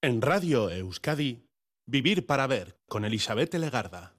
En Radio Euskadi, Vivir para Ver, con Elizabeth Legarda.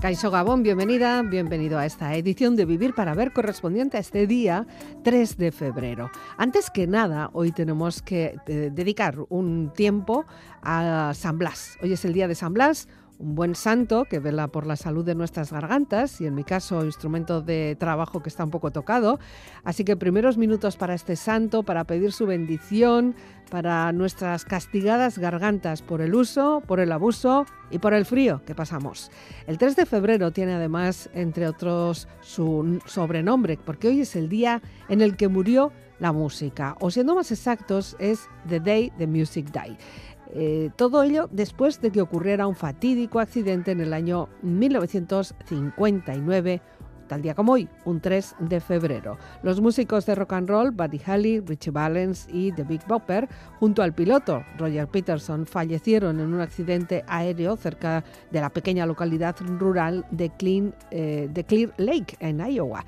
Caixo Gabón, bienvenida, bienvenido a esta edición de Vivir para Ver correspondiente a este día 3 de febrero. Antes que nada, hoy tenemos que eh, dedicar un tiempo a San Blas. Hoy es el día de San Blas, un buen santo que vela por la salud de nuestras gargantas y en mi caso instrumento de trabajo que está un poco tocado. Así que primeros minutos para este santo, para pedir su bendición, para nuestras castigadas gargantas por el uso, por el abuso y por el frío que pasamos. El 3 de febrero tiene además, entre otros, su sobrenombre, porque hoy es el día en el que murió la música, o siendo más exactos, es The Day the Music Died. Eh, todo ello después de que ocurriera un fatídico accidente en el año 1959 tal día como hoy, un 3 de febrero. Los músicos de rock and roll, Buddy Holly, Richie Valens y The Big Bopper, junto al piloto Roger Peterson, fallecieron en un accidente aéreo cerca de la pequeña localidad rural de, eh, de Clear Lake, en Iowa.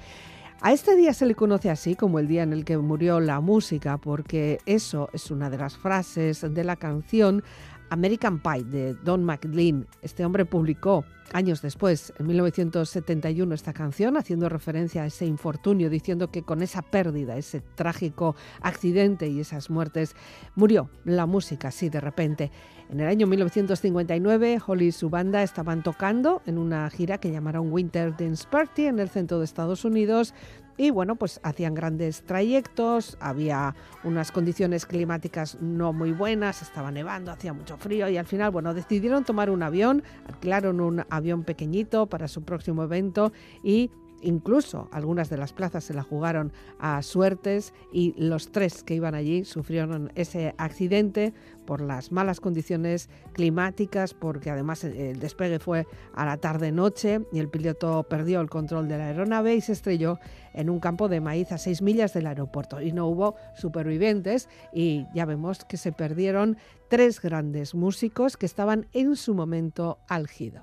A este día se le conoce así como el día en el que murió la música, porque eso es una de las frases de la canción American Pie de Don McLean. Este hombre publicó años después, en 1971, esta canción, haciendo referencia a ese infortunio, diciendo que con esa pérdida, ese trágico accidente y esas muertes, murió la música así de repente. En el año 1959, Holly y su banda estaban tocando en una gira que llamaron Winter Dance Party en el centro de Estados Unidos. Y bueno, pues hacían grandes trayectos, había unas condiciones climáticas no muy buenas, estaba nevando, hacía mucho frío y al final, bueno, decidieron tomar un avión, alquilaron un avión pequeñito para su próximo evento y Incluso algunas de las plazas se la jugaron a suertes y los tres que iban allí sufrieron ese accidente por las malas condiciones climáticas, porque además el despegue fue a la tarde-noche y el piloto perdió el control de la aeronave y se estrelló en un campo de maíz a seis millas del aeropuerto. Y no hubo supervivientes y ya vemos que se perdieron tres grandes músicos que estaban en su momento álgido.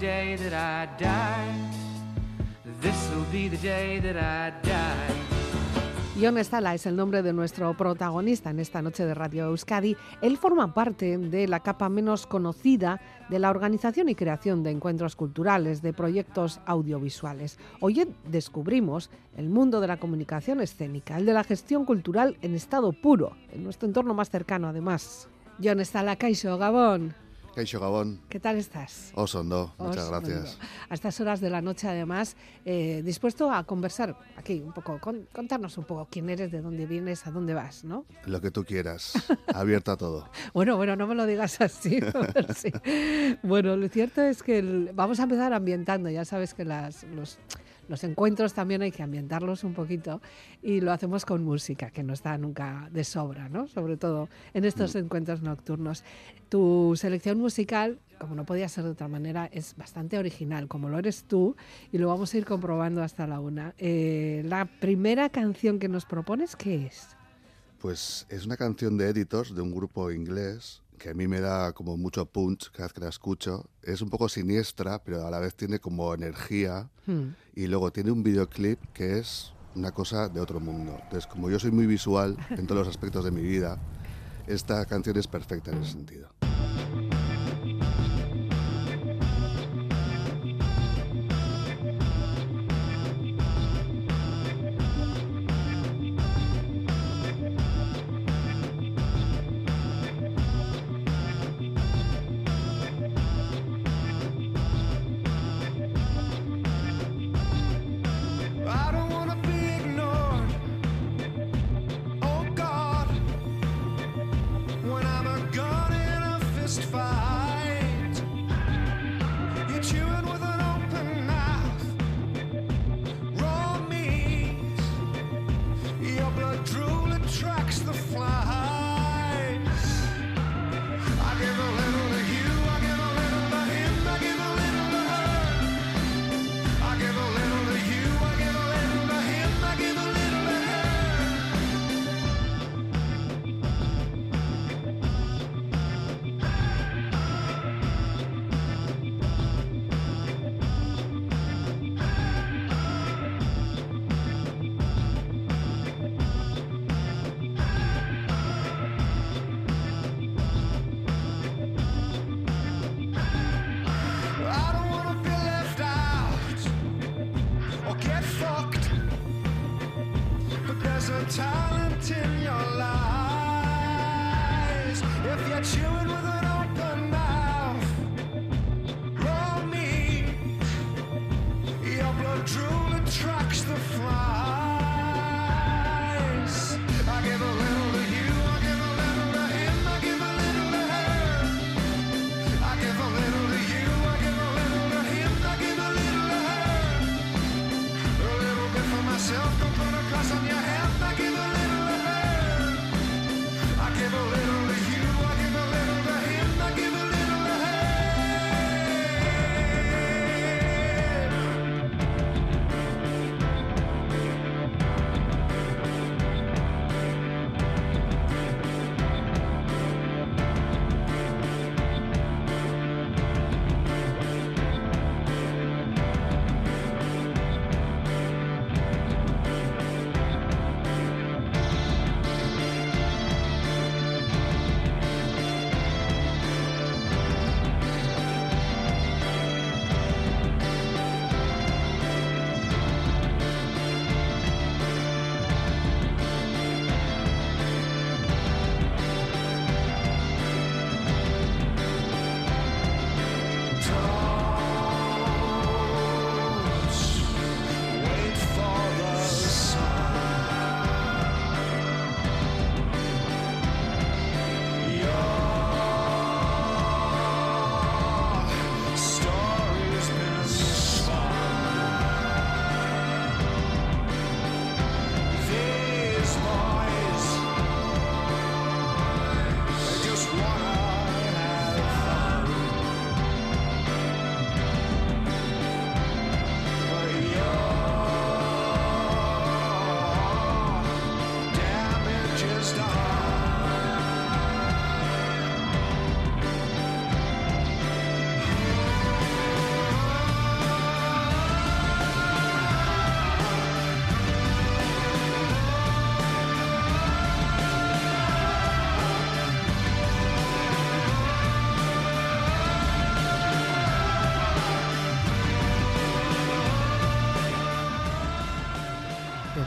day that be the day that I die. John Stala es el nombre de nuestro protagonista en esta noche de Radio Euskadi. Él forma parte de la capa menos conocida de la organización y creación de encuentros culturales, de proyectos audiovisuales. Hoy descubrimos el mundo de la comunicación escénica, el de la gestión cultural en estado puro, en nuestro entorno más cercano además. John Stala, Caixo, Gabón. Caixo Gabón. ¿Qué tal estás? Osondo, muchas gracias. A estas horas de la noche, además, eh, dispuesto a conversar aquí un poco, contarnos un poco quién eres, de dónde vienes, a dónde vas, ¿no? Lo que tú quieras, abierta a todo. bueno, bueno, no me lo digas así. bueno, lo cierto es que vamos a empezar ambientando, ya sabes que las, los los encuentros también hay que ambientarlos un poquito y lo hacemos con música, que no está nunca de sobra, ¿no? Sobre todo en estos mm. encuentros nocturnos. Tu selección musical, como no podía ser de otra manera, es bastante original, como lo eres tú, y lo vamos a ir comprobando hasta la una. Eh, la primera canción que nos propones, ¿qué es? Pues es una canción de Editors, de un grupo inglés, que a mí me da como mucho punch cada vez que la escucho. Es un poco siniestra, pero a la vez tiene como energía. Hmm. Y luego tiene un videoclip que es una cosa de otro mundo. Entonces, como yo soy muy visual en todos los aspectos de mi vida, esta canción es perfecta en ese sentido.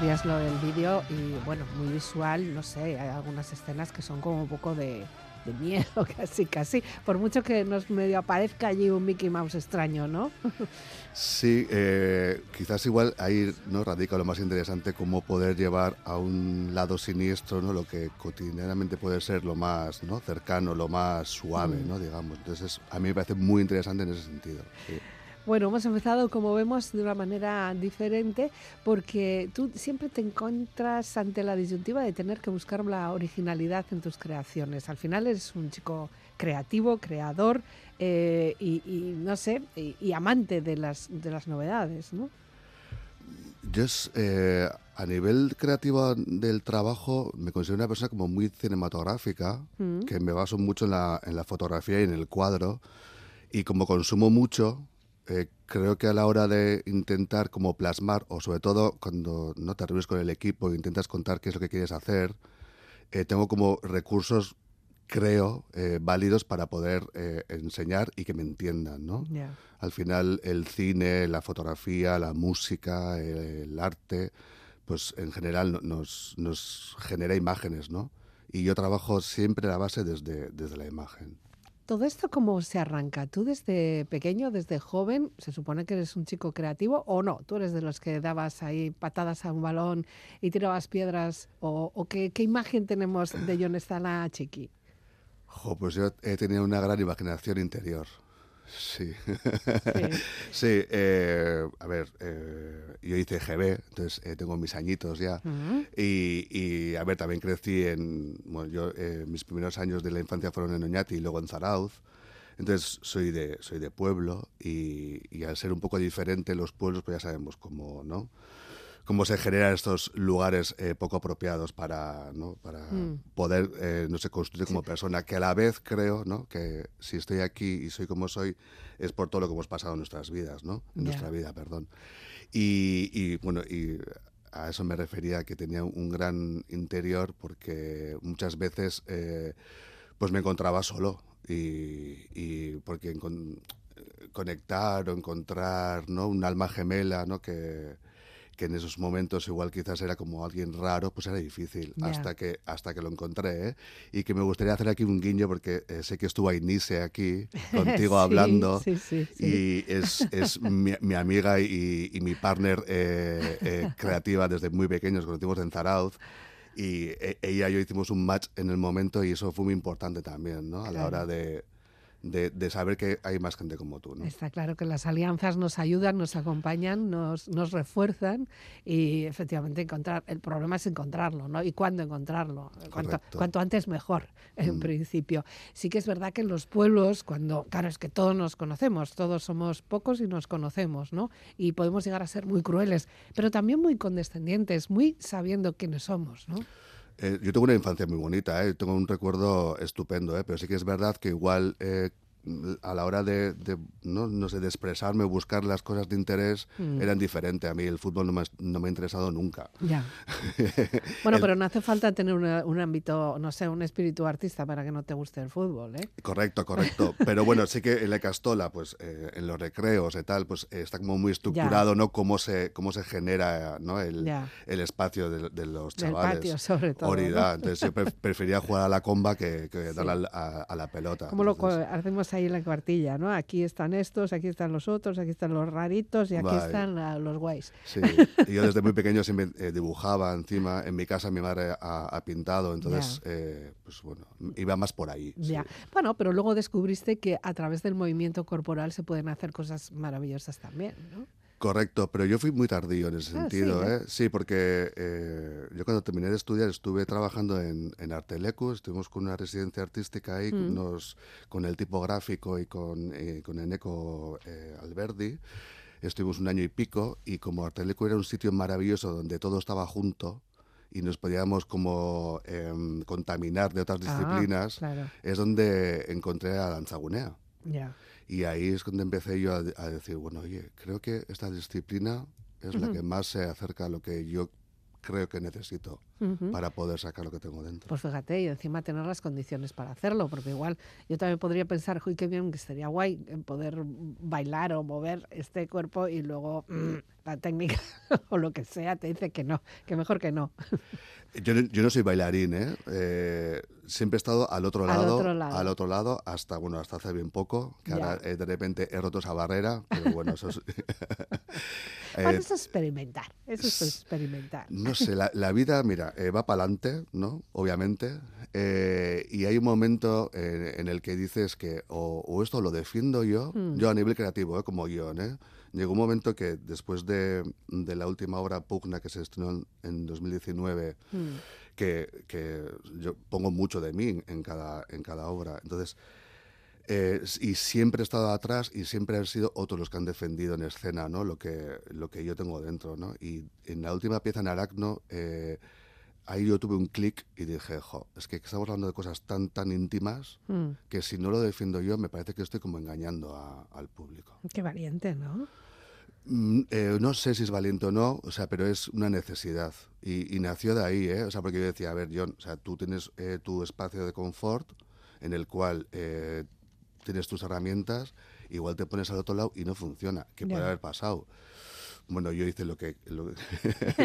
Días lo del vídeo y bueno, muy visual, no sé, hay algunas escenas que son como un poco de, de miedo, casi, casi, por mucho que nos medio aparezca allí un Mickey Mouse extraño, ¿no? Sí, eh, quizás igual ahí no radica lo más interesante, cómo poder llevar a un lado siniestro, ¿no? Lo que cotidianamente puede ser lo más ¿no? cercano, lo más suave, mm. ¿no? Digamos. Entonces, a mí me parece muy interesante en ese sentido. Bueno, hemos empezado, como vemos, de una manera diferente, porque tú siempre te encuentras ante la disyuntiva de tener que buscar la originalidad en tus creaciones. Al final eres un chico creativo, creador eh, y, no sé, y, amante de las, de las novedades, ¿no? Yo es, eh, a nivel creativo del trabajo me considero una persona como muy cinematográfica, mm. que me baso mucho en la, en la fotografía y en el cuadro. Y como consumo mucho, eh, creo que a la hora de intentar como plasmar, o sobre todo cuando no te reúnes con el equipo e intentas contar qué es lo que quieres hacer, eh, tengo como recursos, creo, eh, válidos para poder enseñar y que me entiendan, ¿no? Al final el cine, la fotografía, la música, el arte, pues en general nos, nos genera imágenes, ¿no? Y yo trabajo siempre la base desde, desde la imagen. ¿Todo esto cómo se arranca? ¿Tú desde pequeño, desde joven, se supone que eres un chico creativo o no? ¿Tú eres de los que dabas ahí patadas a un balón y tirabas piedras? ¿O, qué, imagen tenemos de John Stala Chiqui? pues yo he tenido una gran imaginación interior. Sí. Sí, eh, a ver, eh, yo hice GB, entonces eh, tengo mis añitos ya. y, a ver, también crecí en. Bueno, yo, mis primeros años de la infancia fueron en Oñati y luego en Zarauz. Entonces soy de, soy de pueblo y, y, al ser un poco diferente los pueblos, pues ya sabemos cómo, ¿no? Cómo se generan estos lugares eh, poco apropiados para, ¿no? para mm. poder, eh, no sé, construir como persona, que a la vez creo ¿no? que si estoy aquí y soy como soy, es por todo lo que hemos pasado en nuestras vidas, ¿no? En nuestra vida, perdón. Y, bueno, y a eso me refería, que tenía un gran interior porque muchas veces eh, pues me encontraba solo y, y porque conectar o encontrar ¿no? un alma gemela ¿no? que, que en esos momentos igual quizás era como alguien raro, pues era difícil hasta que hasta que lo encontré ¿eh? y que me gustaría hacer aquí un guiño porque eh, sé que estuvo Ainise aquí contigo hablando y es, es mi, mi, amiga y, y mi partner eh, creativa desde muy pequeños, conocimos en Zarauz y ella y yo hicimos un match en el momento y eso fue muy importante también, ¿no? A la hora de, de, saber que hay más gente como tú. ¿no? Está claro que las alianzas nos ayudan, nos acompañan, nos, nos refuerzan y efectivamente encontrar, el problema es encontrarlo, ¿no? Y cuándo encontrarlo. Cuanto, cuanto, antes mejor, en mm. principio. Sí que es verdad que en los pueblos, cuando, claro, es que todos nos conocemos, todos somos pocos y nos conocemos, ¿no? Y podemos llegar a ser muy crueles, pero también muy condescendientes, muy sabiendo quiénes somos, ¿no? Eh, yo tengo una infancia muy bonita, ¿eh? tengo un recuerdo estupendo, ¿eh? pero sí que es verdad que igual eh, a la hora de, ¿no? no sé, de expresarme, buscar las cosas de interés, mm. eran diferentes. A mí el fútbol no me, no me ha interesado nunca. Ya. bueno, pero no hace falta tener un ámbito, no sé, un espíritu artista para que no te guste el fútbol, ¿eh? Correcto, correcto. Pero bueno, sí que en la Castola, pues eh, en los recreos y tal, pues está como muy estructurado, ¿no? Cómo se, cómo se genera ¿no? el, el espacio de, los chavales. patio, sobre todo. Entonces yo prefería jugar a la comba que, que darle a, la pelota. Como lo hacemos ahí en la cuartilla, ¿no? Aquí están estos, aquí están los otros, aquí están los raritos y aquí están los guays. Sí, yo desde muy pequeño siempre eh, dibujaba encima. En mi casa mi madre ha, pintado, entonces, eh, pues bueno, iba más por ahí. Ya. Bueno, pero luego descubriste que a través del movimiento corporal se pueden hacer cosas maravillosas también, ¿no? Correcto, pero yo fui muy tardío en ese ah, sentido, ¿eh? sí, porque eh, yo cuando terminé de estudiar estuve trabajando en, en Artelecu, estuvimos con una residencia artística ahí, mm. nos, con el tipográfico y con, eh, con Eneco eh, Alberdi, estuvimos un año y pico, y como Artelecu era un sitio maravilloso donde todo estaba junto, y nos podíamos como em, contaminar de otras ah, disciplinas, es donde encontré a Lanzagunea. Ya. Y ahí es cuando empecé yo a, decir, bueno, oye, creo que esta disciplina es la que más se acerca a lo que yo creo que necesito para poder sacar lo que tengo dentro. Pues fíjate, y encima tener las condiciones para hacerlo, porque igual yo también podría pensar, uy, qué bien, que estaría guay poder bailar o mover este cuerpo y luego mm, la técnica o lo que sea te dice que no, que mejor que no. Yo, no soy bailarín, ¿eh? ¿eh? Siempre he estado al otro, lado, al otro lado, hasta bueno, hasta hace bien poco, que ahora eh, de repente he roto esa barrera, pero bueno, eso es... eh, eso es experimentar, eso es experimentar. No sé, la, vida, mira, eh, va para adelante, ¿no? Obviamente, y hay un momento en el que dices que o, esto lo defiendo yo, hmm. yo a nivel creativo, como guion, ¿eh? llegó un momento que después de, la última obra Pugna que se estrenó en 2019, mm. que, yo pongo mucho de mí en cada, en cada obra. Entonces, eh, y siempre he estado atrás y siempre han sido otros los que han defendido en escena ¿no? lo, que, lo que yo tengo dentro. ¿no? Y en la última pieza en Aracno, eh, ahí yo tuve un clic y dije, jo, es que estamos hablando de cosas tan, tan íntimas mm. que si no lo defiendo yo, me parece que estoy como engañando al público. Qué valiente, ¿no? Mm, eh, no sé si es valiente o no, o sea, pero es una necesidad. Y, nació de ahí, ¿eh? O sea, porque yo decía, a ver, John, o sea, tú tienes eh, tu espacio de confort en el cual eh, tienes tus herramientas, igual te pones al otro lado y no funciona. ¿Qué puede haber pasado? bueno, yo hice lo que, lo,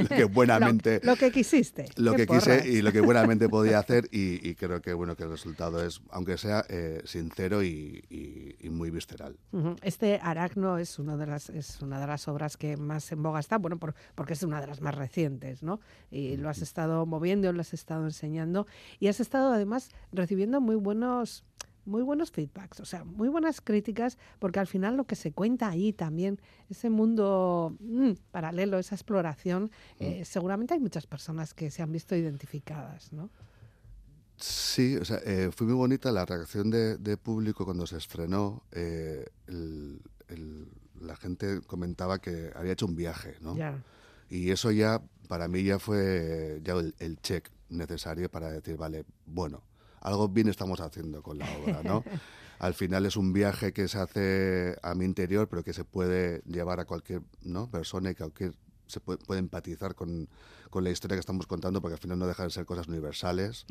que buenamente... lo, que quisiste. Lo que quise y lo que buenamente podía hacer y, creo que, bueno, que el resultado es, aunque sea eh, sincero y, muy visceral. Este Aracno es, uno de las, es una de las obras que más en boga está, bueno, porque es una de las más recientes, ¿no? Y lo has estado moviendo, lo has estado enseñando y has estado además recibiendo muy buenos muy buenos feedbacks, o sea, muy buenas críticas, porque al final lo que se cuenta ahí también, ese mundo mm, paralelo, esa exploración, mm. eh, seguramente hay muchas personas que se han visto identificadas, ¿no? Sí, o sea, eh, fue muy bonita la reacción de, público cuando se estrenó. Eh, la gente comentaba que había hecho un viaje, ¿no? Y eso ya, para mí ya fue ya el check necesario para decir, vale, bueno, algo bien estamos haciendo con la obra, ¿no? Al final es un viaje que se hace a mi interior, pero que se puede llevar a cualquier ¿no? persona y que cualquier se puede, empatizar con, con, la historia que estamos contando, porque al final no dejan de ser cosas universales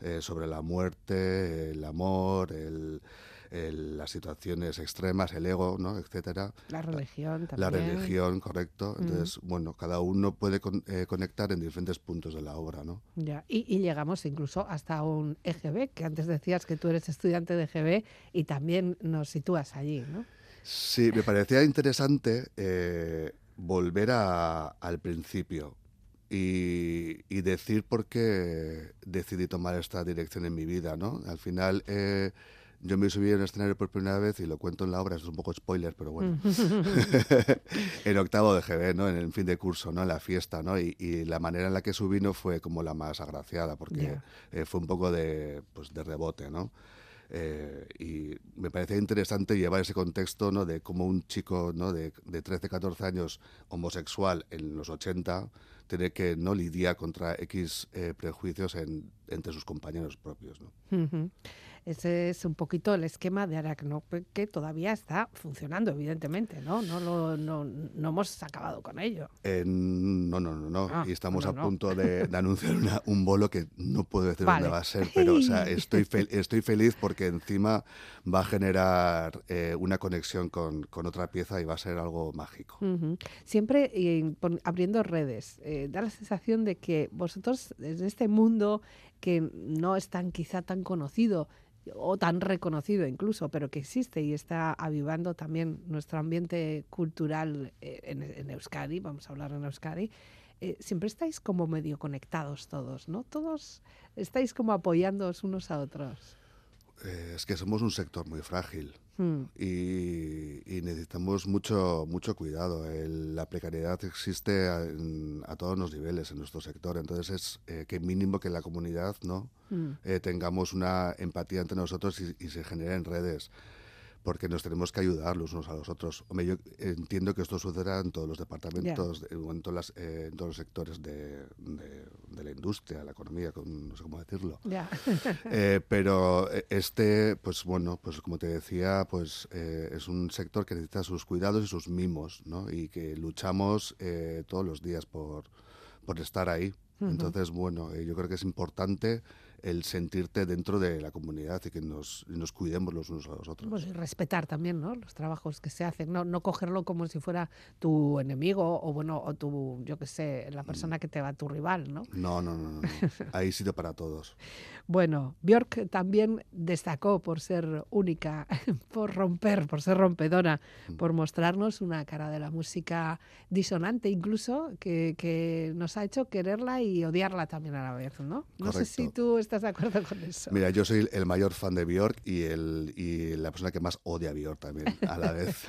eh, sobre la muerte, el amor, el, las situaciones extremas, el ego, ¿no? etcétera. La religión también. La religión, correcto. Entonces, bueno, cada uno puede eh, conectar en diferentes puntos de la obra, ¿no? Ya, y, llegamos incluso hasta un EGB, que antes decías que tú eres estudiante de EGB y también nos sitúas allí, ¿no? Sí, me parecía interesante eh, volver al principio, y, decir por qué decidí tomar esta dirección en mi vida, ¿no? Al final, eh, yo me subí en el escenario por primera vez y lo cuento en la obra, es un poco spoiler, pero bueno. En octavo de GB, ¿no? En el fin de curso, ¿no? En la fiesta, ¿no? Y, la manera en la que subí no fue como la más agraciada, porque eh, fue un poco de, pues, de rebote, ¿no? Eh, y me parecía interesante llevar ese contexto ¿no? de cómo un chico ¿no? de, de 13, 14 años homosexual en los 80 tiene que no lidiar contra X eh, prejuicios entre sus compañeros propios. ¿no? Ese es un poquito el esquema de Aracno, que todavía está funcionando, evidentemente, ¿no? No, lo, no, no hemos acabado con ello. Eh, no, no, no, no. Ah, y estamos a punto de, anunciar un bolo que no puedo decir dónde va a ser, pero o sea, estoy, estoy feliz porque encima va a generar eh, una conexión con, con, otra pieza y va a ser algo mágico. Siempre abriendo redes, eh, da la sensación de que vosotros, en este mundo que no es tan quizá tan conocido, o tan reconocido incluso, pero que existe y está avivando también nuestro ambiente cultural eh, en, Euskadi, vamos a hablar en Euskadi, eh, siempre estáis como medio conectados todos, ¿no? Todos estáis como apoyándoos unos a otros. Eh, es que somos un sector muy frágil hmm. y, necesitamos mucho, mucho cuidado. la precariedad existe a, todos los niveles en nuestro sector, entonces es eh, que mínimo que la comunidad no hmm. eh, tengamos una empatía entre nosotros y, y se generen redes porque nos tenemos que ayudar los unos a los otros. Hombre, yo entiendo que esto suceda en todos los departamentos, en, todas eh, en, todos los sectores de, de, la industria, la economía, no sé cómo decirlo. Eh, pero eh, este, pues bueno, pues como te decía, pues es un sector que necesita sus cuidados y sus mimos, ¿no? Y que luchamos todos los días por por estar ahí. Entonces, bueno, eh, yo creo que es importante el sentirte dentro de la comunidad y que nos, nos cuidemos los unos a los otros. Pues y respetar también ¿no? los trabajos que se hacen, no, no cogerlo como si fuera tu enemigo o bueno o tu, yo qué sé, la persona que te va tu rival, ¿no? No, no, no, no. Hay sitio para todos. Bueno, Björk también destacó por ser única, por romper, por ser rompedora, mm. por mostrarnos una cara de la música disonante incluso, que, que nos ha hecho quererla y odiarla también a la vez, ¿no? No sé si tú estás de acuerdo con eso. Mira, yo soy el mayor fan de Björk y, el, y la persona que más odia a Björk también, a la vez.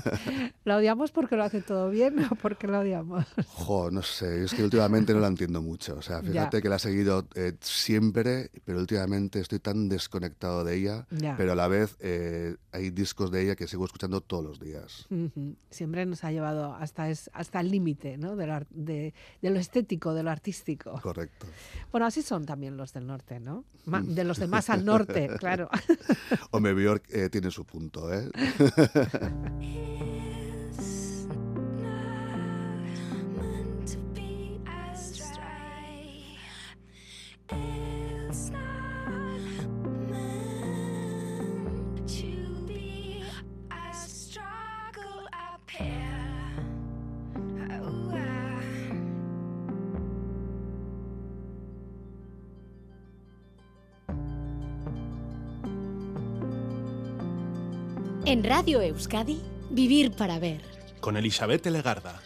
¿La odiamos porque lo hace todo bien o porque la odiamos? Jo, no sé, es que últimamente no la entiendo mucho. O sea, fíjate que la he seguido eh, siempre pero últimamente estoy tan desconectado de ella, pero a la vez eh, hay discos de ella que sigo escuchando todos los días. Siempre nos ha llevado hasta, es, hasta el límite ¿no? de, lo estético, de lo artístico. Correcto. Bueno, así son también los del norte, ¿no? de los demás al norte, claro. Hombre, Bjork eh, tiene su punto, ¿eh? En Radio Euskadi, Vivir para Ver. Con Elizabeth Legarda.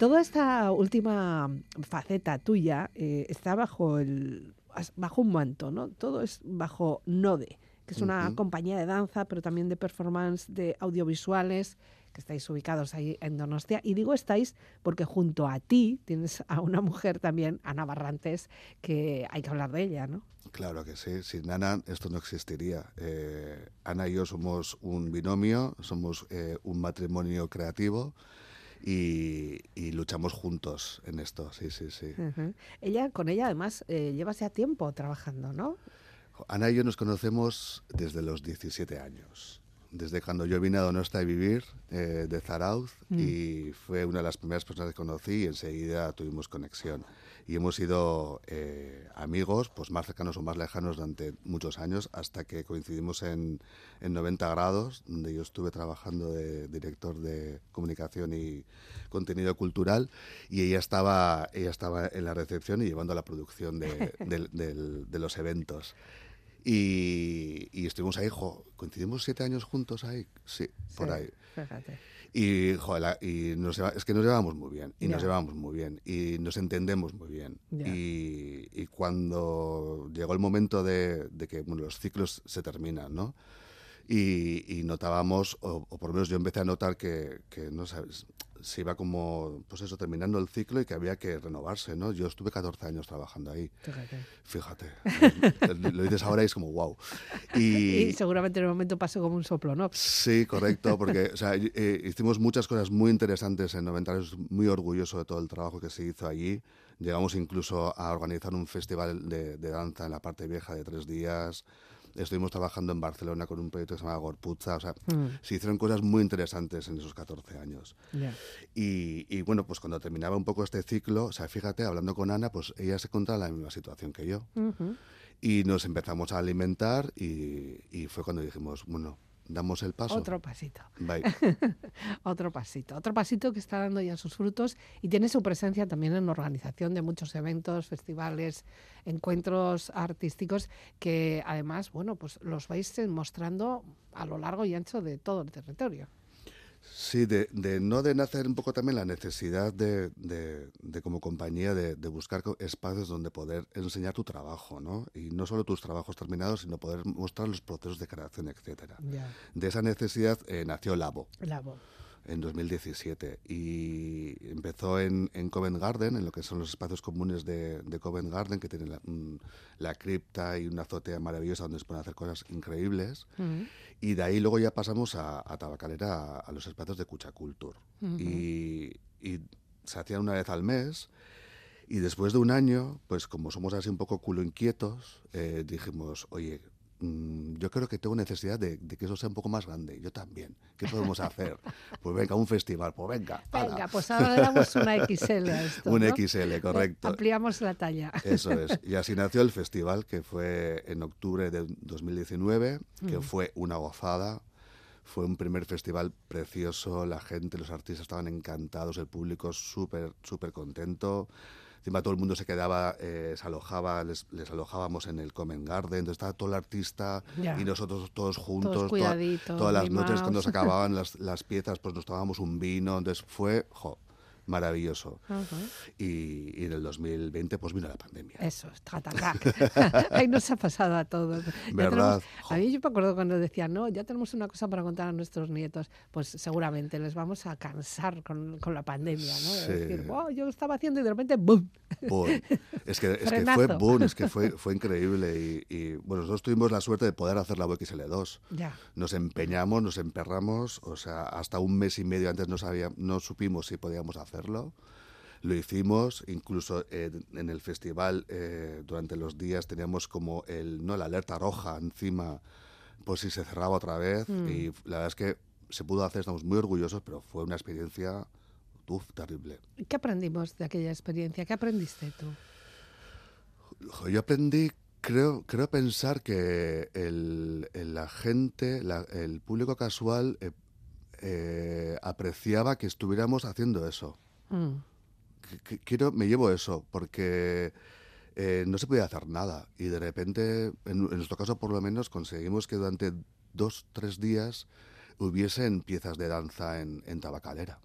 Toda esta última faceta tuya eh, está bajo el bajo un manto, ¿no? Todo es bajo Node, que es una compañía de danza, pero también de performance, de audiovisuales, que estáis ubicados ahí en Donostia. Y digo estáis porque junto a ti tienes a una mujer también, Ana Barrantes, que hay que hablar de ella, ¿no? Claro que sí, sin Ana esto no existiría. Eh, Ana y yo somos un binomio, somos eh, un matrimonio creativo. Y, luchamos juntos en esto, sí, sí, sí. Ella, con ella además, eh, llevas ya tiempo trabajando, ¿no? Ana y yo nos conocemos desde los 17 años desde cuando yo vine a Donostia a vivir eh, de Zarauz mm. y fue una de las primeras personas que conocí y enseguida tuvimos conexión. Y hemos sido eh, amigos, pues más cercanos o más lejanos durante muchos años, hasta que coincidimos en, en 90 grados, donde yo estuve trabajando de director de comunicación y contenido cultural, y ella estaba, ella estaba en la recepción y llevando la producción de, de los eventos. Y, estuvimos ahí, coincidimos siete años juntos ahí, sí, por ahí. Y, y es que nos llevamos muy bien, y nos llevamos muy bien, y nos entendemos muy bien. Y, cuando llegó el momento de, que los ciclos se terminan, ¿no? Y, notábamos, o, por lo menos yo empecé a notar que, que no sabes, se iba como, pues eso, terminando el ciclo y que había que renovarse, ¿no? Yo estuve 14 años trabajando ahí. Fíjate. Fíjate. lo, dices ahora y es como, wow. Y, seguramente en el momento pasó como un soplo, ¿no? Sí, correcto, porque o sea, eh, hicimos muchas cosas muy interesantes en 90 años, muy orgulloso de todo el trabajo que se hizo allí. Llegamos incluso a organizar un festival de, de danza en la parte vieja de tres días estuvimos trabajando en Barcelona con un proyecto que se llama Gorpuzza, o sea, mm. se hicieron cosas muy interesantes en esos 14 años. Y, bueno, pues cuando terminaba un poco este ciclo, o sea, fíjate, hablando con Ana, pues ella se encontraba en la misma situación que yo. Y nos empezamos a alimentar y, y fue cuando dijimos, bueno, damos el paso. Otro pasito. otro pasito. Otro pasito que está dando ya sus frutos y tiene su presencia también en organización de muchos eventos, festivales, encuentros artísticos que además, bueno, pues los vais mostrando a lo largo y ancho de todo el territorio. Sí, de, no de nacer un poco también la necesidad de, como compañía de, buscar espacios donde poder enseñar tu trabajo, ¿no? Y no solo tus trabajos terminados, sino poder mostrar los procesos de creación, etcétera. De esa necesidad eh, nació Labo. Labo en 2017 y empezó en, en, Covent Garden, en lo que son los espacios comunes de, Covent Garden, que tienen la, cripta y una azotea maravillosa donde se pueden hacer cosas increíbles. Y de ahí luego ya pasamos a, Tabacalera, a, los espacios de Cucha Culture. y, se hacía una vez al mes. Y después de un año, pues como somos así un poco culo inquietos, eh, dijimos, oye, Mm, yo creo que tengo necesidad de, que eso sea un poco más grande. Yo también. ¿Qué podemos hacer? pues venga, un festival, pues venga. Venga, pues ahora le damos una XL a esto. un XL, correcto. Ampliamos la talla. Eso es. Y así nació el festival, que fue en octubre de 2019, que mm. fue una gozada. Fue un primer festival precioso, la gente, los artistas estaban encantados, el público súper, súper contento encima todo el mundo se quedaba, eh, se alojaba, les, alojábamos en el Common Garden, entonces estaba todo el artista y nosotros todos juntos, todas las noches cuando se acababan las, las, piezas, pues nos tomábamos un vino, entonces fue, jo, maravilloso. y, en el 2020 pues vino la pandemia. Eso, Ahí nos ha pasado a todos. ¿Verdad? a mí yo me acuerdo cuando decían, no, ya tenemos una cosa para contar a nuestros nietos. Pues seguramente les vamos a cansar con, con la pandemia, ¿no? decir, yo estaba haciendo y de repente ¡boom! Es que, es que fue boom, es que fue, fue increíble. Y, bueno, nosotros tuvimos la suerte de poder hacer la XL2. Ya. Nos empeñamos, nos emperramos, o sea, hasta un mes y medio antes no, sabía, no supimos si podíamos hacer hacerlo. Lo hicimos, incluso en el festival eh, durante los días teníamos como el, ¿no? la alerta roja encima por si se cerraba otra vez mm. y la verdad es que se pudo hacer, estamos muy orgullosos, pero fue una experiencia uf, terrible. ¿Qué aprendimos de aquella experiencia? ¿Qué aprendiste tú? Yo aprendí, creo, creo pensar que el, la gente, el público casual eh, eh, apreciaba que estuviéramos haciendo eso. Mm. quiero, me llevo eso, porque eh, no se podía hacer nada. Y de repente, en, nuestro caso por lo menos, conseguimos que durante dos, tres días hubiesen piezas de danza en, en Tabacalera.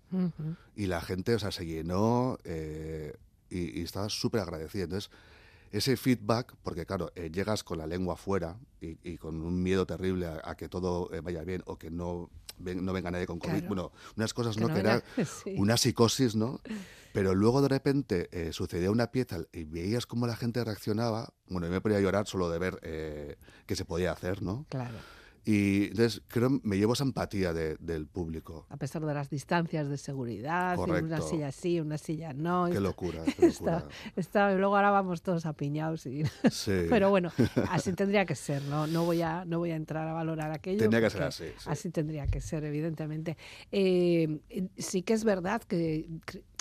Y la gente, o sea, se llenó eh, y, estaba súper agradecida. Entonces, ese feedback, porque claro, eh, llegas con la lengua fuera y, con un miedo terrible a, que todo eh, vaya bien o que no, no venga nadie con COVID. Bueno, unas cosas, ¿no? que era una psicosis, ¿no? Pero luego de repente eh, sucedía una pieza y veías cómo la gente reaccionaba. Bueno, yo me ponía a llorar solo de ver eh, qué se podía hacer, ¿no? Claro. Y entonces creo me llevo esa empatía del público. A pesar de las distancias de seguridad, una silla sí, una silla no. Qué locura. Qué locura. Está, luego ahora vamos todos apiñados. Y... Sí. Pero bueno, así tendría que ser, ¿no? No voy a, no voy a entrar a valorar aquello. Tendría que ser así. Así tendría que ser, evidentemente. Eh, sí que es verdad que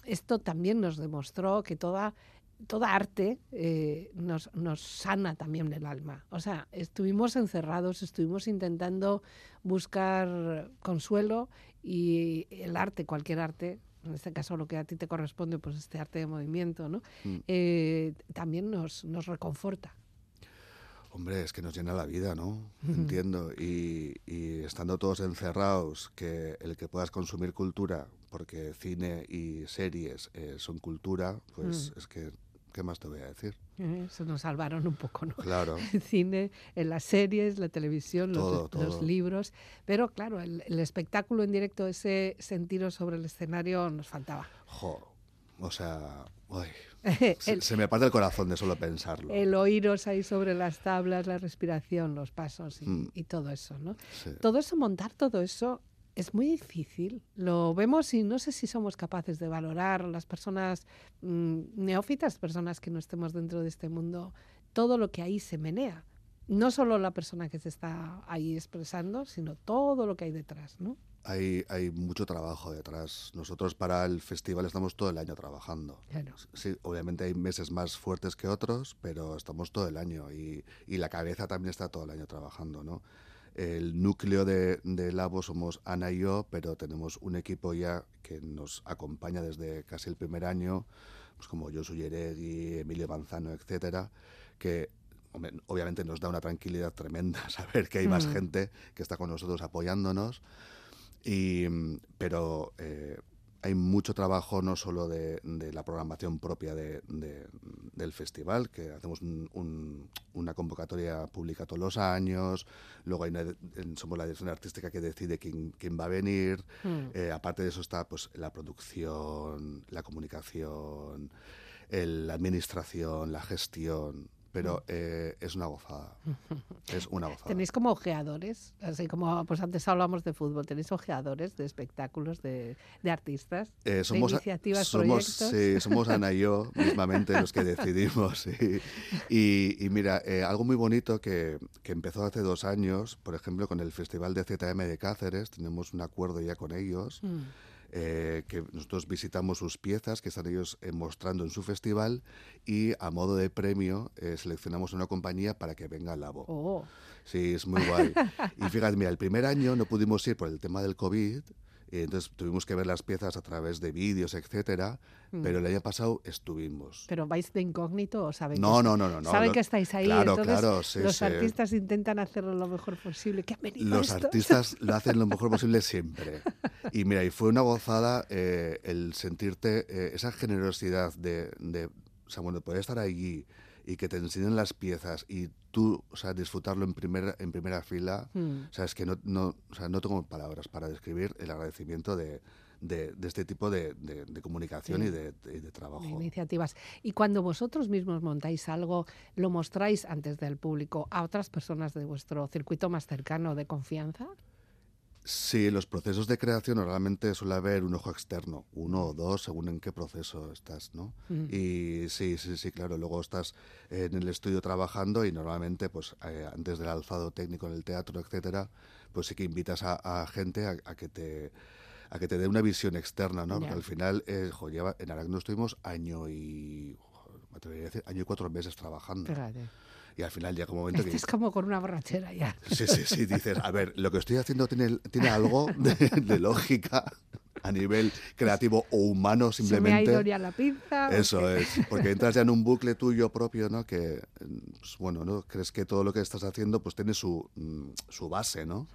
esto también nos demostró que toda toda arte eh, nos, sana también el alma. O sea, estuvimos encerrados, estuvimos intentando buscar consuelo y el arte, cualquier arte, en este caso lo que a ti te corresponde, pues este arte de movimiento, ¿no? Mm. Eh, también nos, nos reconforta. Hombre, es que nos llena la vida, ¿no? Entiendo. Y, estando todos encerrados, que el que puedas consumir cultura, porque cine y series eh, son cultura, pues mm. es que ¿qué más te voy a decir? Eh, eso nos salvaron un poco, ¿no? Claro. El cine, en las series, la televisión, los, libros. Pero claro, el, espectáculo en directo, ese sentido sobre el escenario nos faltaba. Jo, o sea, se, me parte el corazón de solo pensarlo. El oíros ahí sobre las tablas, la respiración, los pasos y, mm. todo eso, ¿no? Todo eso, montar todo eso es muy difícil. Lo vemos y no sé si somos capaces de valorar las personas mm, neófitas, personas que no estemos dentro de este mundo, todo lo que ahí se menea. No solo la persona que se está ahí expresando, sino todo lo que hay detrás, ¿no? Hay, hay mucho trabajo detrás. Nosotros para el festival estamos todo el año trabajando. Sí, obviamente hay meses más fuertes que otros, pero estamos todo el año y, y la cabeza también está todo el año trabajando, ¿no? El núcleo de, de, Labo somos Ana y yo, pero tenemos un equipo ya que nos acompaña desde casi el primer año, pues como Josu Yeregui, Emilio Manzano, etcétera, que obviamente nos da una tranquilidad tremenda saber que hay más mm. gente que está con nosotros apoyándonos. Y, pero eh, hay mucho trabajo no solo de, la programación propia de, del festival, que hacemos una convocatoria pública todos los años, luego hay somos la dirección artística que decide quién, quién va a venir, hmm. eh, aparte de eso está pues la producción, la comunicación, la administración, la gestión, pero mm. eh, es una gozada. Es una gozada. ¿Tenéis como ojeadores? Así como pues antes hablamos de fútbol, ¿tenéis ojeadores de espectáculos, de, de artistas? Eh, somos, de iniciativas, somos, sí, somos Ana y yo mismamente los que decidimos. Y, y, mira, eh, algo muy bonito que, que, empezó hace dos años, por ejemplo, con el Festival de ZM de Cáceres, tenemos un acuerdo ya con ellos. Mm. Eh, que nosotros visitamos sus piezas que están ellos eh, mostrando en su festival y a modo de premio eh, seleccionamos una compañía para que venga al Labo. Oh. Sí, es muy guay. y fíjate, mira, el primer año no pudimos ir por el tema del COVID, entonces tuvimos que ver las piezas a través de vídeos, etcétera. Mm. Pero el año pasado estuvimos. ¿Pero vais de incógnito o saben no, que no, no, no, saben que estáis ahí? Claro, entonces claro, sí, Los artistas intentan hacerlo lo mejor posible. ¿Qué los artistas lo hacen lo mejor posible siempre. Y mira, y fue una gozada eh, el sentirte eh, esa generosidad de, de, o sea, bueno, poder estar allí y que te enseñen las piezas y tú, o sea, disfrutarlo en primera, en primera fila, mm. o sea, es que no, no, o sea, no tengo palabras para describir el agradecimiento de, de, este tipo de, de, comunicación y, de, trabajo. iniciativas. Y cuando vosotros mismos montáis algo, ¿lo mostráis antes del público a otras personas de vuestro circuito más cercano de confianza? Sí, los procesos de creación normalmente suele haber un ojo externo, uno o dos, según en qué proceso estás, ¿no? Y sí, sí, sí, claro, luego estás en el estudio trabajando y normalmente, pues eh, antes del alzado técnico en el teatro, etcétera, pues sí que invitas a, gente a, que te a que te dé una visión externa, ¿no? Porque al final, eh, lleva, en Aragno estuvimos año y, me atrevería a decir, año y cuatro meses trabajando y al final llega un momento este que... Es como con una borrachera ya. Sí, sí, sí, dices, a ver, lo que estoy haciendo tiene, tiene algo de, lógica. a nivel creativo o humano simplemente. Se me ha ido la pinza. Eso es, porque entras ya en un bucle tuyo propio, ¿no? Que, pues, bueno, ¿no? Crees que todo lo que estás haciendo pues tiene su, mm, su base, ¿no?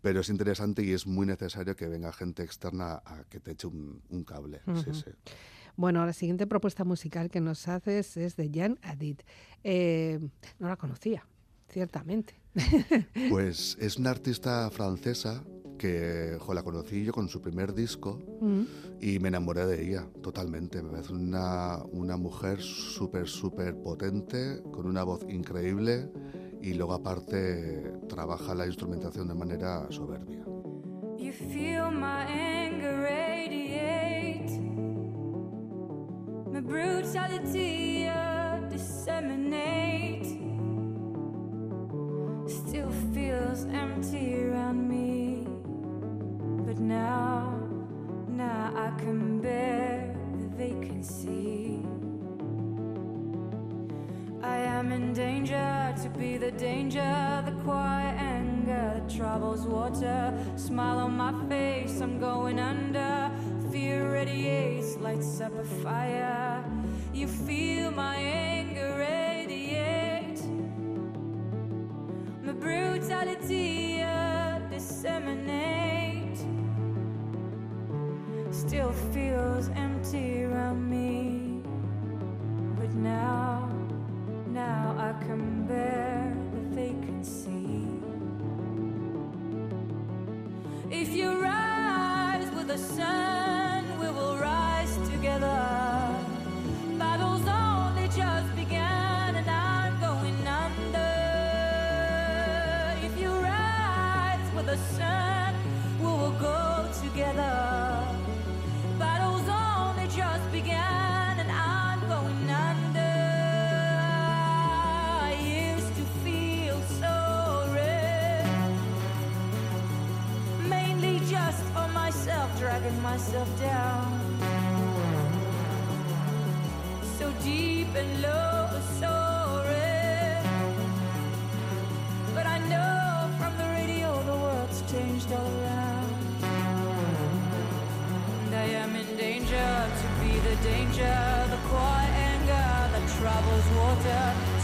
Pero es interesante y es muy necesario que venga gente externa a que te eche un, cable. sí, sí. Bueno, la siguiente propuesta musical que nos haces es de Jan Adit. Eh, no la conocía, ciertamente. Pues es una artista francesa que la conocí yo con su primer disco mm. y me enamoré de ella totalmente. Me parece una, una mujer súper, súper potente, con una voz increíble y luego aparte trabaja la instrumentación de manera soberbia. You feel my my brutality of disseminate, still feels empty around me, but now, now I can bear the vacancy. I am in danger to be the danger, the quiet anger that travels water. Smile on my face, I'm going under. Fear radiates, lights up a fire. You feel my anger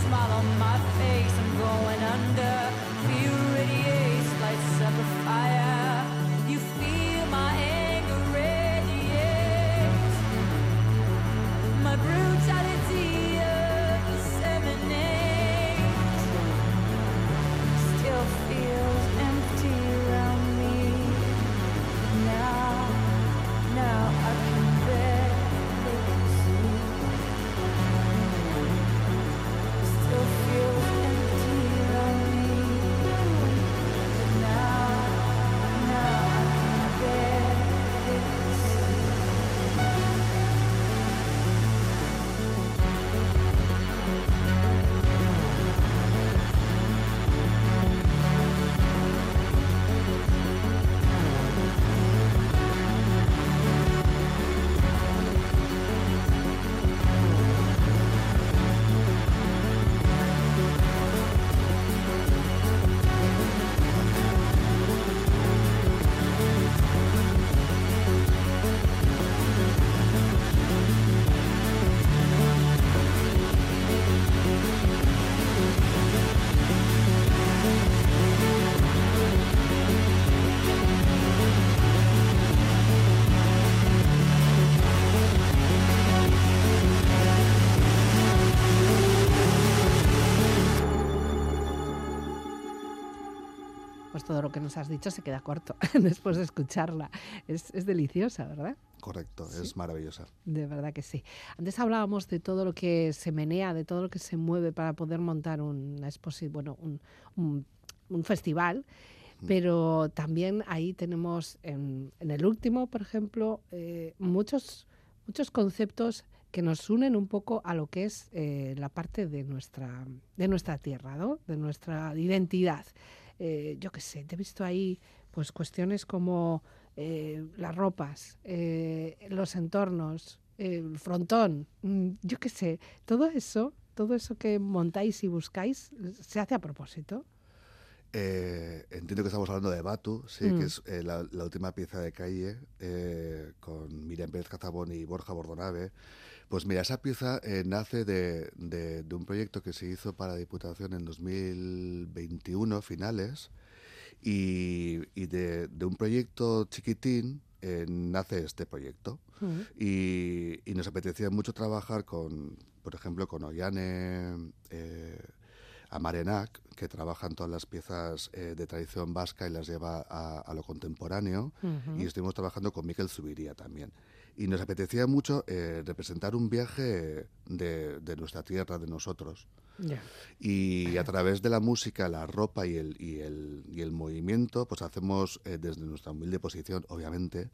Smile on my face, I'm going under. Fear todo lo que nos has dicho se queda corto después de escucharla. Es, es deliciosa, ¿verdad? Correcto, es maravillosa. De verdad que sí. Antes hablábamos de todo lo que se menea, de todo lo que se mueve para poder montar una bueno, un, un, un festival. Pero también ahí tenemos en, en el último, por ejemplo, eh, muchos, muchos conceptos que nos unen un poco a lo que es eh, la parte de nuestra, de nuestra tierra, ¿no? de nuestra identidad. Eh, yo qué sé, te he visto ahí pues cuestiones como eh, las ropas, eh, los entornos, el frontón, mm, yo qué sé, todo eso, todo eso que montáis y buscáis, ¿se hace a propósito? Eh, entiendo que estamos hablando de Batu, sí, que mm. es eh, la, última pieza de calle eh, con Miriam Pérez Cazabón y Borja Bordonave. Pues mira, esa pieza nace de, de, un proyecto que se hizo para Diputación en 2021, finales, y, y de, de, un proyecto chiquitín nace este proyecto. Mm. Y, y, nos apetecía mucho trabajar con, por ejemplo, con Ollane a Marenac, que trabaja en todas las piezas eh, de tradición vasca y las lleva a, lo contemporáneo, y estuvimos trabajando con Miquel Zubiría también. Y nos apetecía mucho eh, representar un viaje de, nuestra tierra, de nosotros. Y a través de la música, la ropa y el, y el, y el movimiento, pues hacemos eh, desde nuestra humilde posición, obviamente,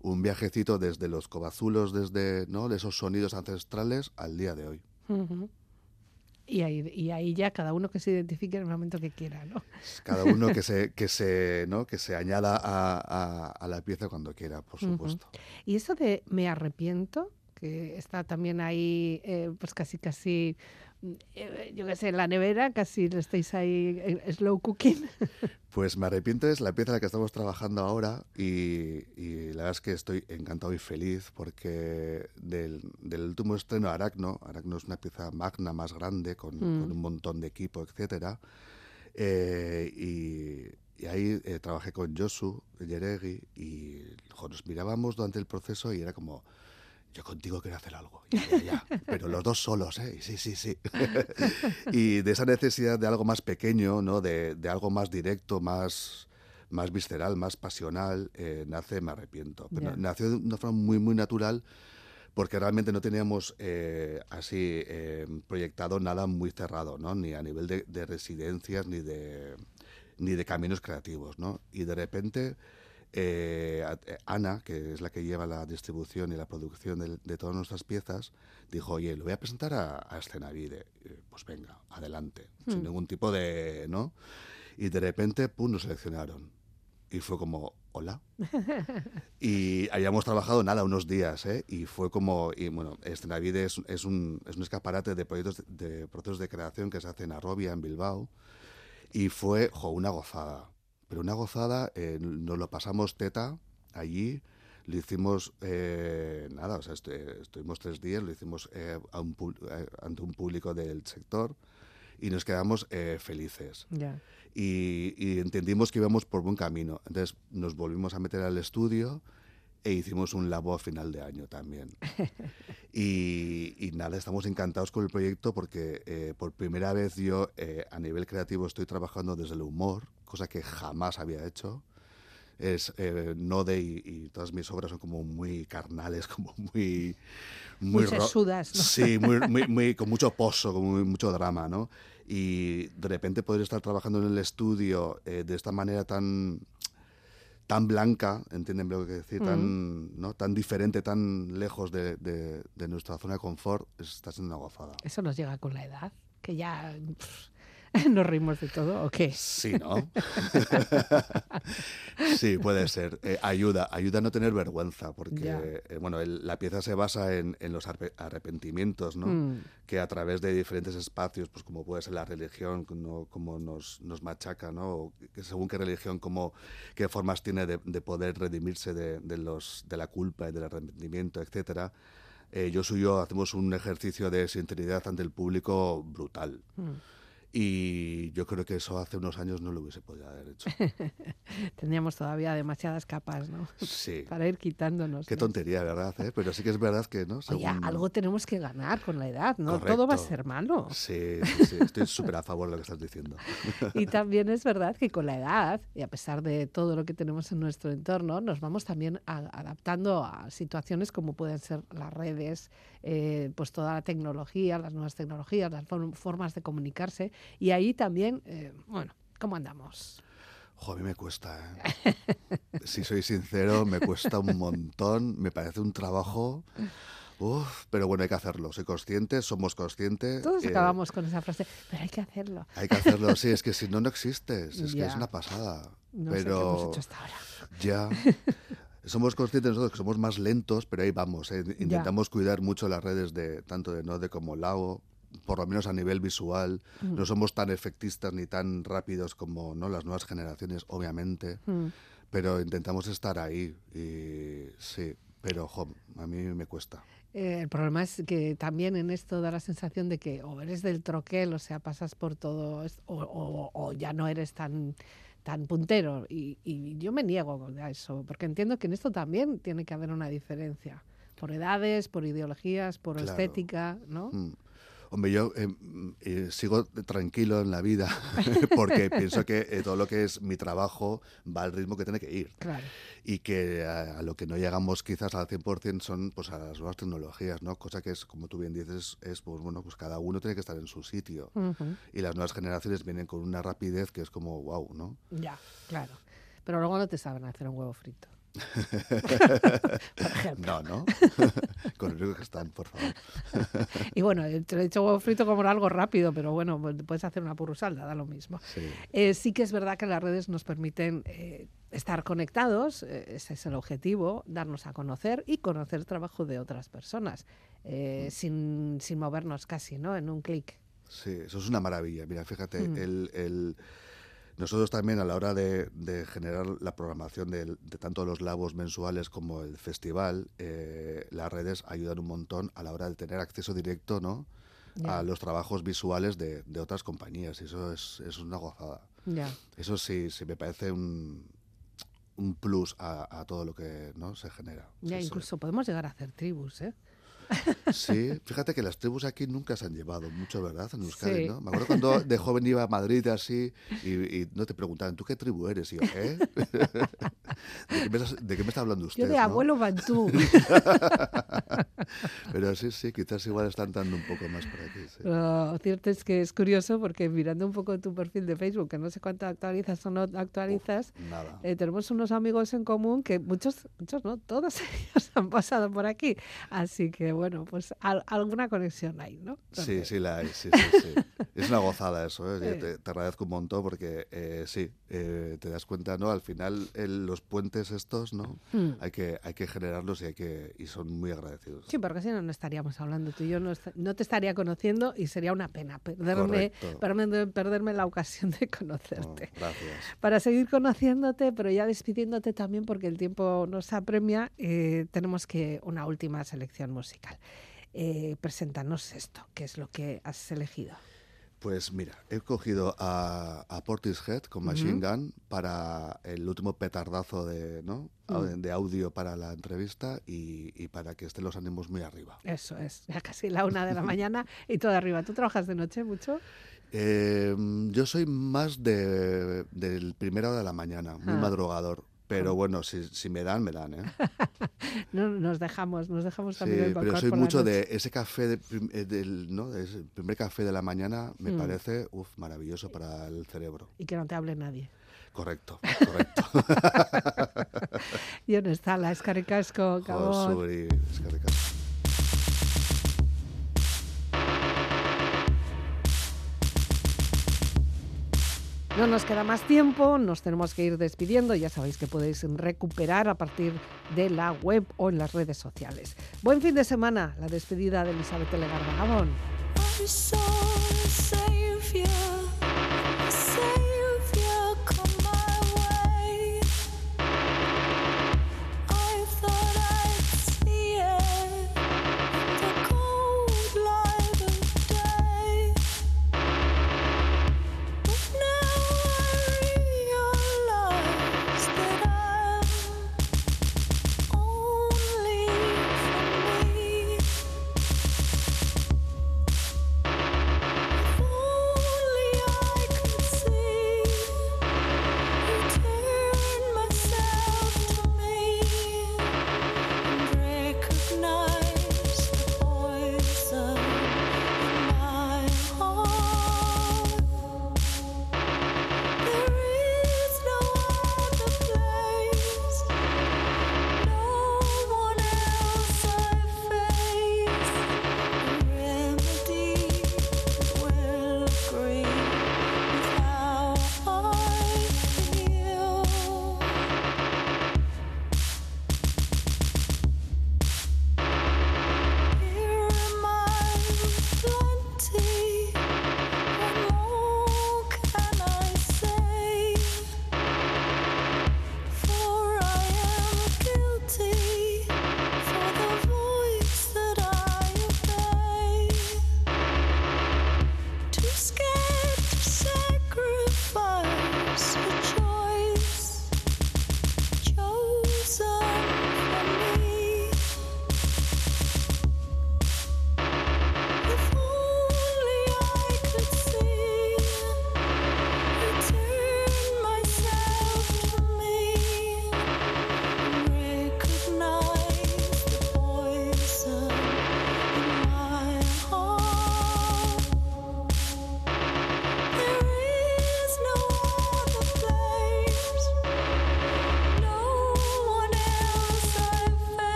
un viajecito desde los cobazulos, desde ¿no? de esos sonidos ancestrales al día de hoy. Y ahí, y ahí ya cada uno que se identifique en el momento que quiera, ¿no? Cada uno que se, que se, ¿no? que se añada a, a, la pieza cuando quiera, por supuesto. Y eso de me arrepiento, que está también ahí, eh, pues casi, casi eh, yo qué sé, en la nevera, casi lo estáis ahí slow cooking. Pues me arrepiento, es la pieza en la que estamos trabajando ahora y, la verdad es que estoy encantado y feliz porque del, último estreno Aracno, Aracno es una pieza magna más grande con, mm. un montón de equipo, etcétera, eh, y, ahí eh, trabajé con Josu Yeregui y nos mirábamos durante el proceso y era como yo contigo quiero hacer algo, pero los dos solos, ¿eh? Sí, sí, sí. y de esa necesidad de algo más pequeño, ¿no? De, de algo más directo, más, más visceral, más pasional, eh, nace Me Arrepiento. Pero nació de una forma muy, muy natural porque realmente no teníamos eh, así eh, proyectado nada muy cerrado, ¿no? Ni a nivel de, de residencias, ni de, ni de caminos creativos, ¿no? Y de repente eh, eh, Ana, que es la que lleva la distribución y la producción de, todas nuestras piezas, dijo, oye, lo voy a presentar a, a Escenavide. pues venga, adelante, sin hmm. ningún tipo de... ¿no? Y de repente, pum, nos seleccionaron. Y fue como, hola. y habíamos trabajado nada, unos días, ¿eh? Y fue como, y bueno, Escenavide es, es, un, es un escaparate de proyectos, de, procesos de creación que se hacen en Arrobia, en Bilbao. Y fue, jo, una gozada pero una gozada, eh, nos lo pasamos teta allí, lo hicimos, eh, nada, o sea, estuvimos tres días, lo hicimos eh, ante un público del sector y nos quedamos felices. Y, entendimos que íbamos por buen camino. Entonces nos volvimos a meter al estudio e hicimos un labo a final de año también. y, y, nada, estamos encantados con el proyecto porque por primera vez yo a nivel creativo estoy trabajando desde el humor cosa que jamás había hecho. Es eh, Node y, todas mis obras son como muy carnales, como muy... Muy, sesudas, ¿no? Sí, muy, muy, con mucho pozo, con mucho drama, ¿no? Y de repente poder estar trabajando en el estudio eh, de esta manera tan tan blanca, entienden lo que decir, tan, mm. ¿no? tan diferente, tan lejos de, de, nuestra zona de confort, está siendo una gozada. Eso nos llega con la edad, que ya... ¿Nos reímos de todo o qué? Sí, ¿no? sí, puede ser. Eh, ayuda, ayuda a no tener vergüenza, porque eh, bueno, la pieza se basa en, los arrepentimientos, ¿no? Mm. Que a través de diferentes espacios, pues como puede ser la religión, como, nos, nos machaca, ¿no? que según qué religión, como, qué formas tiene de, poder redimirse de, los, de la culpa y del arrepentimiento, etcétera. Eh, yo soy yo hacemos un ejercicio de sinceridad ante el público brutal. Mm. Y yo creo que eso hace unos años no lo hubiese podido haber hecho. Tendríamos todavía demasiadas capas, ¿no? Sí. Para ir quitándonos. Qué tontería, ¿verdad? ¿Eh? Pero sí que es verdad que, ¿no? Oye, algo tenemos que ganar con la edad, ¿no? Todo va a ser malo. Sí, sí, sí. estoy súper a favor de lo que estás diciendo. y también es verdad que con la edad, y a pesar de todo lo que tenemos en nuestro entorno, nos vamos también adaptando a situaciones como pueden ser las redes, eh, pues toda la tecnología, las nuevas tecnologías, las formas de comunicarse y ahí también, eh, bueno, ¿cómo andamos? a mí me cuesta, ¿eh? si soy sincero, me cuesta un montón, me parece un trabajo... Uf, pero bueno, hay que hacerlo. Soy consciente, somos conscientes. Todos acabamos con esa frase, pero hay que hacerlo. Hay que hacerlo, sí, es que si no, no existes. Es que es una pasada. No pero sé qué hemos hecho hasta ahora. Ya. somos conscientes nosotros que somos más lentos, pero ahí vamos. ¿eh? Intentamos cuidar mucho las redes de tanto de Node como Lago, por lo menos a nivel visual. Mm. No somos tan efectistas ni tan rápidos como ¿no? las nuevas generaciones, obviamente, mm. pero intentamos estar ahí. Y sí, pero a mí me cuesta. Eh, el problema es que también en esto da la sensación de que o eres del troquel, o sea, pasas por todo, o, o, ya no eres tan tan puntero. Y, y, yo me niego a eso, porque entiendo que en esto también tiene que haber una diferencia. Por edades, por ideologías, por estética, ¿no? Mm. Hombre, yo eh, eh, sigo tranquilo en la vida porque pienso que eh, todo lo que es mi trabajo va al ritmo que tiene que ir. Y que a, lo que no llegamos quizás al 100% son pues a las nuevas tecnologías, ¿no? Cosa que es, como tú bien dices, es pues bueno, pues cada uno tiene que estar en su sitio. Y las nuevas generaciones vienen con una rapidez que es como wow, ¿no? Ya, claro. Pero luego no te saben hacer un huevo frito. no, ¿no? Con el rico que están, por favor. y bueno, te he dicho huevo frito como algo rápido, pero bueno, pues puedes hacer una purrusalda, da lo mismo. Sí. Eh, sí que es verdad que las redes nos permiten eh, estar conectados, eh, ese es el objetivo, darnos a conocer y conocer el trabajo de otras personas, mm. sin, sin movernos casi, ¿no? En un clic. Sí, eso es una maravilla. Mira, fíjate, mm. el nosotros también a la hora de, generar la programación de, tanto los labos mensuales como el festival, eh, las redes ayudan un montón a la hora de tener acceso directo ¿no? a los trabajos visuales de, otras compañías. Y eso es, una gozada. Eso sí, sí me parece un, un plus a, todo lo que ¿no? se genera. Ya, incluso podemos llegar a hacer tribus, ¿eh? Sí, fíjate que las tribus aquí nunca se han llevado mucho, ¿verdad? En Euskadi, ¿no? Me acuerdo cuando de joven iba a Madrid así y, no te preguntaban, ¿tú qué tribu eres? Y yo, ¿eh? ¿De qué, me, está hablando usted? Yo de abuelo Bantú. Pero sí, sí, quizás igual están dando un poco más por aquí. Lo cierto es que es curioso porque mirando un poco tu perfil de Facebook, que no sé cuánto actualizas o no actualizas, eh, tenemos unos amigos en común que muchos, muchos no, todos ellos han pasado por aquí. Así que bueno, pues alguna conexión hay, ¿no? Sí, sí la hay, sí, sí, sí. es una gozada eso, ¿eh? te, agradezco un montón porque eh, sí, eh, te das cuenta, ¿no? Al final los puentes estos, ¿no? Hmm. Hay, que, hay que generarlos y, hay que, y son muy agradecidos. Sí, porque si no, no estaríamos hablando tú y yo, no, no te estaría conociendo y sería una pena perderme, perderme, perderme, la ocasión de conocerte. Oh, gracias. Para seguir conociéndote, pero ya despidiéndote también porque el tiempo nos apremia, tenemos que una última selección musical. Eh, preséntanos esto, ¿qué es lo que has elegido? Pues mira, he cogido a, a Portishead con Machine Gun para el último petardazo de, ¿no? Mm. de audio para la entrevista y, para que estén los ánimos muy arriba. Eso es, ya casi la una de la mañana y todo arriba. ¿Tú trabajas de noche mucho? Em, yo soy más de, del primera hora de la mañana, muy ah. madrugador. Pero bueno, si, si, me dan, me dan, ¿eh? no, nos dejamos, nos dejamos también sí, pero soy mucho de ese café, de, eh, del, ¿no? Ese primer café de la mañana, me mm. parece uf, maravilloso para el cerebro. Y que no te hable nadie. Correcto, correcto. y no está la escaricasco, No nos queda más tiempo, nos tenemos que ir despidiendo. Ya sabéis que podéis recuperar a partir de la web o en las redes sociales. Buen fin de semana, la despedida de Elizabeth Legarda Gabón.